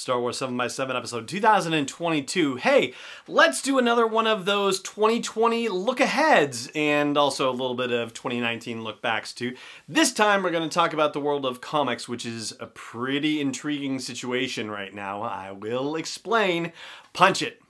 Star Wars 7x7 episode 2022. Hey, let's do another one of those 2020 look aheads and also a little bit of 2019 look backs too. This time we're going to talk about the world of comics, which is a pretty intriguing situation right now. I will explain. Punch it.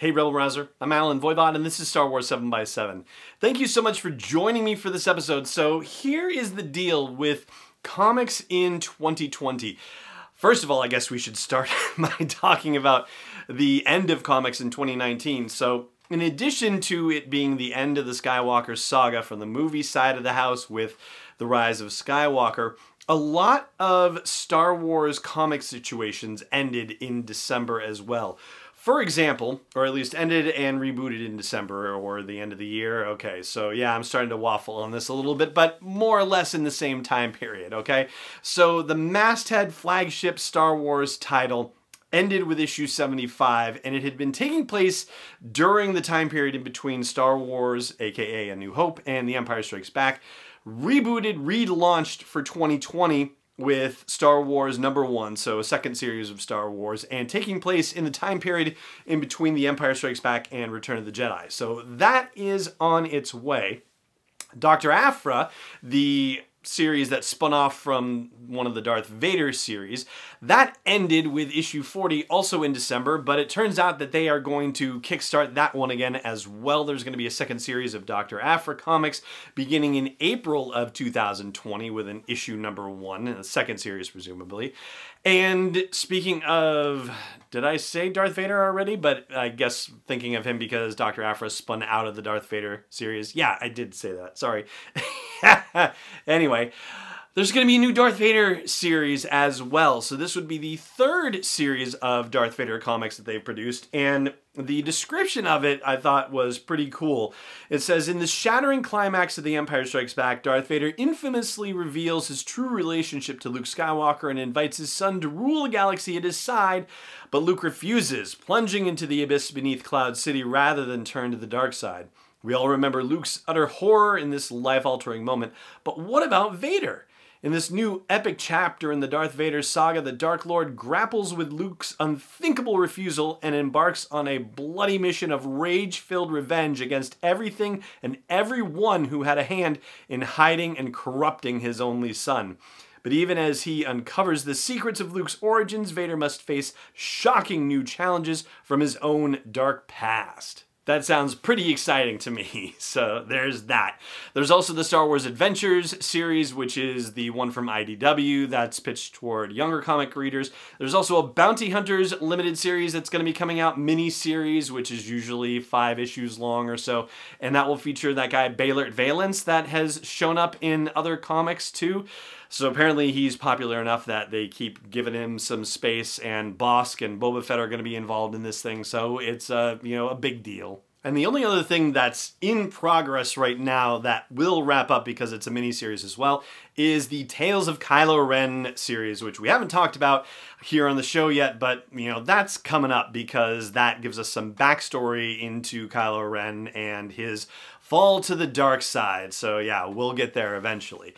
Hey Rebel Rouser, I'm Allen Voivod and this is Star Wars 7x7. Thank you so much for joining me for this episode. So here is the deal with comics in 2020. First of all, I guess we should start by talking about the end of comics in 2019. So in addition to it being the end of the Skywalker saga from the movie side of the house with the rise of Skywalker, a lot of Star Wars comic situations ended in December as well. For example, or at least ended and rebooted in December or the end of the year. Okay, so yeah, I'm starting to waffle on this a little bit, but more or less in the same time period, okay? So the masthead flagship Star Wars title ended with issue 75, and it had been taking place during the time period in between Star Wars, aka A New Hope, and The Empire Strikes Back. Rebooted, relaunched for 2020 with Star Wars number one, so a second series of Star Wars, and taking place in the time period in between The Empire Strikes Back and Return of the Jedi. So that is on its way. Dr. Aphra, the series that spun off from one of the Darth Vader series. That ended with issue 40 also in December, but it turns out that they are going to kickstart that one again as well. There's going to be a second series of Dr. Aphra comics beginning in April of 2020 with an issue number one, a second series presumably. And speaking of, did I say Darth Vader already? But I guess thinking of him because Dr. Aphra spun out of the Darth Vader series. Yeah, I did say that. Sorry. anyway, there's going to be a new Darth Vader series as well. So this would be the third series of Darth Vader comics that they've produced. And the description of it I thought was pretty cool. It says In the shattering climax of The Empire Strikes Back, Darth Vader infamously reveals his true relationship to Luke Skywalker and invites his son to rule the galaxy at his side, but Luke refuses, plunging into the abyss beneath Cloud City rather than turn to the dark side. We all remember Luke's utter horror in this life altering moment, but what about Vader? In this new epic chapter in the Darth Vader saga, the Dark Lord grapples with Luke's unthinkable refusal and embarks on a bloody mission of rage filled revenge against everything and everyone who had a hand in hiding and corrupting his only son. But even as he uncovers the secrets of Luke's origins, Vader must face shocking new challenges from his own dark past. That sounds pretty exciting to me. So there's that. There's also the Star Wars Adventures series, which is the one from IDW that's pitched toward younger comic readers. There's also a Bounty Hunters limited series that's going to be coming out, mini series, which is usually five issues long or so. And that will feature that guy Beilert Valance that has shown up in other comics too. So apparently he's popular enough that they keep giving him some space, and Bossk and Boba Fett are going to be involved in this thing. So it's a you know a big deal. And the only other thing that's in progress right now that will wrap up because it's a mini series as well is the Tales of Kylo Ren series, which we haven't talked about here on the show yet, but you know that's coming up because that gives us some backstory into Kylo Ren and his fall to the dark side. So yeah, we'll get there eventually.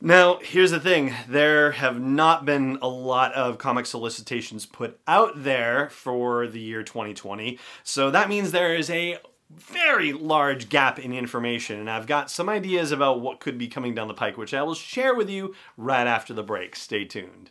Now, here's the thing there have not been a lot of comic solicitations put out there for the year 2020, so that means there is a very large gap in information, and I've got some ideas about what could be coming down the pike, which I will share with you right after the break. Stay tuned.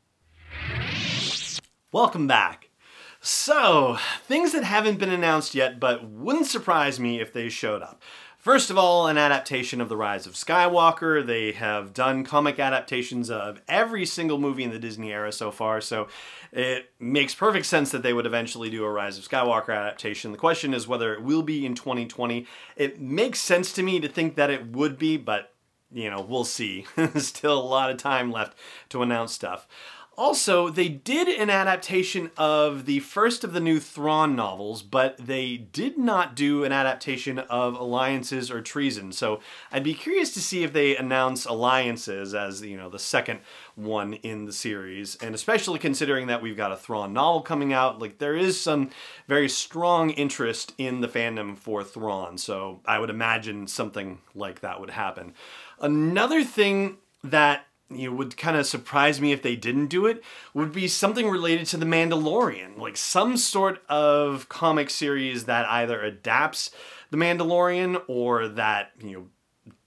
Welcome back. So, things that haven't been announced yet, but wouldn't surprise me if they showed up. First of all, an adaptation of The Rise of Skywalker. They have done comic adaptations of every single movie in the Disney era so far, so it makes perfect sense that they would eventually do a Rise of Skywalker adaptation. The question is whether it will be in 2020. It makes sense to me to think that it would be, but you know, we'll see. Still a lot of time left to announce stuff. Also, they did an adaptation of the first of the new Thrawn novels, but they did not do an adaptation of Alliances or Treason. So I'd be curious to see if they announce Alliances as, you know, the second one in the series. And especially considering that we've got a Thrawn novel coming out, like there is some very strong interest in the fandom for Thrawn. So I would imagine something like that would happen. Another thing that you know, would kind of surprise me if they didn't do it would be something related to the Mandalorian, like some sort of comic series that either adapts the Mandalorian or that you know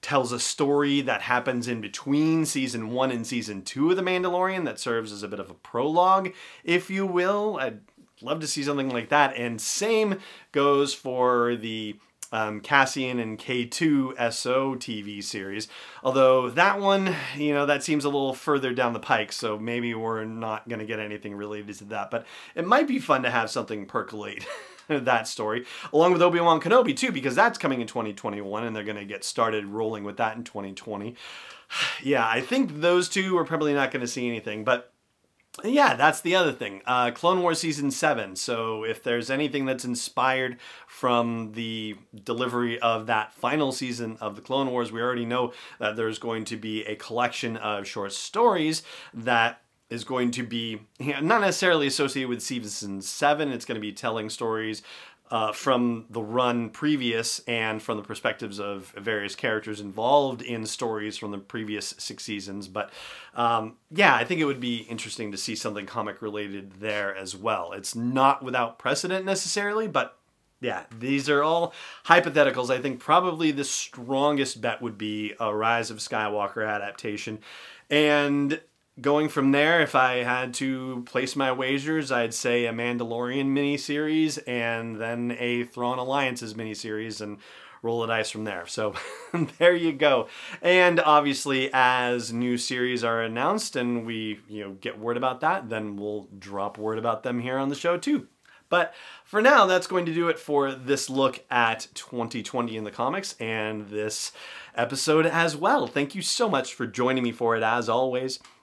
tells a story that happens in between season one and season two of the Mandalorian that serves as a bit of a prologue, if you will. I'd love to see something like that. And same goes for the um, Cassian and K2 SO TV series. Although that one, you know, that seems a little further down the pike, so maybe we're not going to get anything related to that. But it might be fun to have something percolate. that story, along with Obi Wan Kenobi too, because that's coming in 2021 and they're going to get started rolling with that in 2020. yeah, I think those two are probably not going to see anything, but yeah, that's the other thing. Uh, Clone Wars Season 7. So, if there's anything that's inspired from the delivery of that final season of the Clone Wars, we already know that there's going to be a collection of short stories that is going to be you know, not necessarily associated with season 7. It's going to be telling stories uh, from the run previous and from the perspectives of various characters involved in stories from the previous six seasons. But um, yeah, I think it would be interesting to see something comic related there as well. It's not without precedent necessarily, but yeah, these are all hypotheticals. I think probably the strongest bet would be a Rise of Skywalker adaptation. And going from there, if I had to place my wagers, I'd say a Mandalorian miniseries and then a Thrawn Alliances miniseries and roll the dice from there. So there you go. And obviously, as new series are announced and we you know get word about that, then we'll drop word about them here on the show too. But for now, that's going to do it for this look at 2020 in the comics and this episode as well. Thank you so much for joining me for it as always.